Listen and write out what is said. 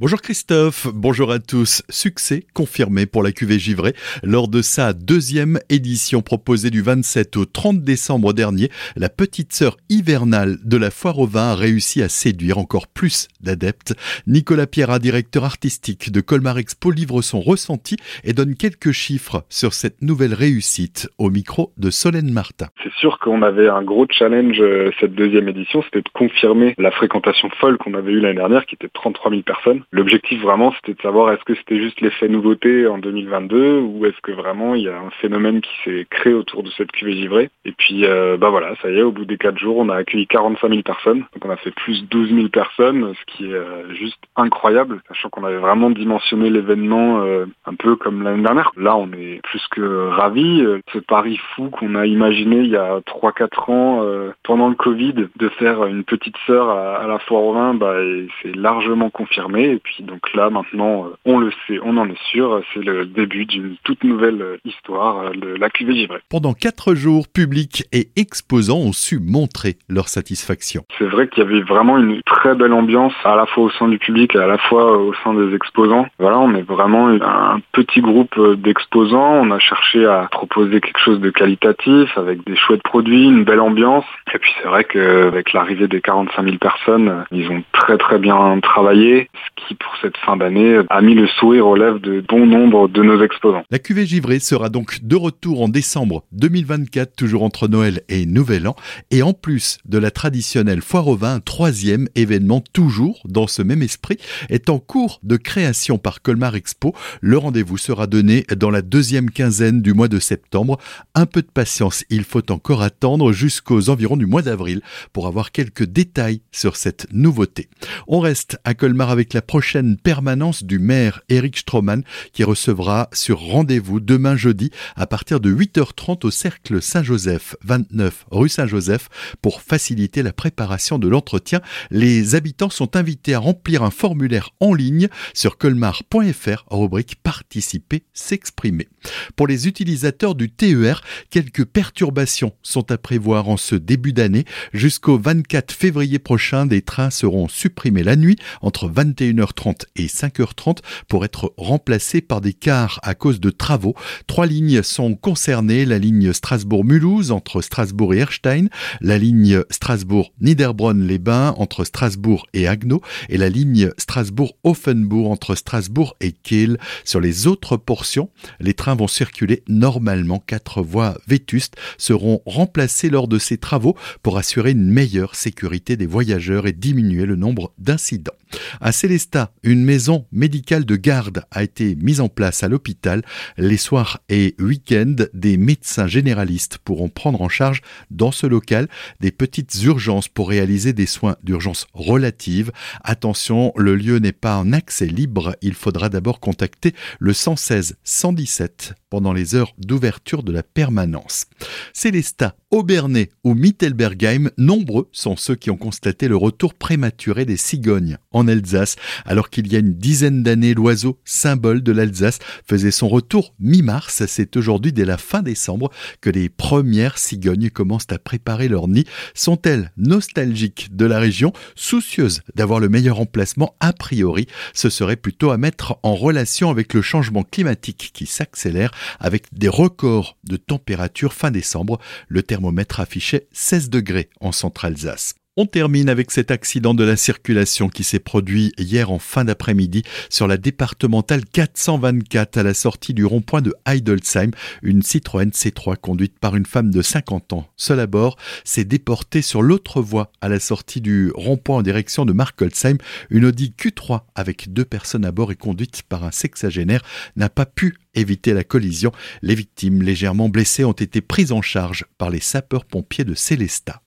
Bonjour Christophe, bonjour à tous. Succès confirmé pour la cuvée givrée lors de sa deuxième édition proposée du 27 au 30 décembre dernier. La petite sœur hivernale de la foire au vin a réussi à séduire encore plus d'adeptes. Nicolas Pierre, directeur artistique de Colmar Expo, livre son ressenti et donne quelques chiffres sur cette nouvelle réussite au micro de Solène Martin. C'est sûr qu'on avait un gros challenge euh, cette deuxième édition, c'était de confirmer la fréquentation folle qu'on avait eue l'année dernière qui était de 33 000 personnes. L'objectif vraiment, c'était de savoir est-ce que c'était juste l'effet nouveauté en 2022 ou est-ce que vraiment il y a un phénomène qui s'est créé autour de cette cuvée givrée. Et puis, euh, bah voilà, ça y est, au bout des quatre jours, on a accueilli 45 000 personnes. Donc on a fait plus de 12 000 personnes, ce qui est euh, juste incroyable, sachant qu'on avait vraiment dimensionné l'événement euh, un peu comme l'année dernière. Là, on est plus que ravis. Ce pari fou qu'on a imaginé il y a 3-4 ans pendant le Covid de faire une petite sœur à, la foire au vin, bah, c'est largement confirmé. Et puis donc là maintenant, euh, on le sait, on en est sûr, c'est le début d'une toute nouvelle euh, histoire de la cuvée givrée. Pendant quatre jours, public et exposants ont su montrer leur satisfaction. C'est vrai qu'il y avait vraiment une très belle ambiance à la fois au sein du public et à la fois au sein des exposants. Voilà, on est vraiment un petit groupe euh, d'exposants. On a cherché à proposer quelque chose de qualitatif avec des chouettes produits, une belle ambiance. Et puis c'est vrai qu'avec l'arrivée des 45 000 personnes, ils ont très très bien travaillé, ce qui pour cette fin d'année a mis le sourire aux lèvres de bon nombre de nos exposants. La cuvée givrée sera donc de retour en décembre 2024, toujours entre Noël et Nouvel An, et en plus de la traditionnelle foire au vin, un troisième événement toujours dans ce même esprit est en cours de création par Colmar Expo. Le rendez-vous sera donné dans la deuxième quinzaine du mois de septembre. Un peu de patience, il faut encore attendre jusqu'aux environs du mois d'avril pour avoir quelques détails sur cette nouveauté. On reste à Colmar avec la prochaine permanence du maire Eric Stroman qui recevra sur rendez-vous demain jeudi à partir de 8h30 au cercle Saint-Joseph, 29 rue Saint-Joseph, pour faciliter la préparation de l'entretien. Les habitants sont invités à remplir un formulaire en ligne sur colmar.fr, rubrique participer, s'exprimer. Pour les utilisateurs du TER, quelques perturbations sont à prévoir en ce début d'année. Jusqu'au 24 février prochain, des trains seront supprimés la nuit entre 21h30 et 5h30 pour être remplacés par des cars à cause de travaux. Trois lignes sont concernées, la ligne Strasbourg-Mulhouse entre Strasbourg et Erstein, la ligne Strasbourg-Niederbronn-les-Bains entre Strasbourg et Agno et la ligne Strasbourg-Offenbourg entre Strasbourg et Kiel. Sur les autres portions, les trains vont circuler normalement. Quatre voies vétustes seront remplacées lors de ces travaux pour assurer une meilleure sécurité des voyageurs et diminuer le nombre d'incidents. À Célestat, une maison médicale de garde a été mise en place à l'hôpital. Les soirs et week-ends, des médecins généralistes pourront prendre en charge dans ce local des petites urgences pour réaliser des soins d'urgence relative. Attention, le lieu n'est pas en accès libre. Il faudra d'abord contacter le 116 117 pendant les heures d'ouverture de la permanence. Célestat, Aubernais ou Mittelbergheim, nombreux sont ceux qui ont constaté le retour prématuré des cigognes Alsace, alors qu'il y a une dizaine d'années, l'oiseau, symbole de l'Alsace, faisait son retour mi-mars. C'est aujourd'hui, dès la fin décembre, que les premières cigognes commencent à préparer leur nid. Sont-elles nostalgiques de la région, soucieuses d'avoir le meilleur emplacement? A priori, ce serait plutôt à mettre en relation avec le changement climatique qui s'accélère avec des records de température fin décembre. Le thermomètre affichait 16 degrés en centre-Alsace. On termine avec cet accident de la circulation qui s'est produit hier en fin d'après-midi sur la départementale 424 à la sortie du rond-point de Heidelsheim. Une Citroën C3 conduite par une femme de 50 ans, seule à bord, s'est déportée sur l'autre voie à la sortie du rond-point en direction de Markolsheim. Une Audi Q3 avec deux personnes à bord et conduite par un sexagénaire n'a pas pu éviter la collision. Les victimes légèrement blessées ont été prises en charge par les sapeurs-pompiers de Célestat.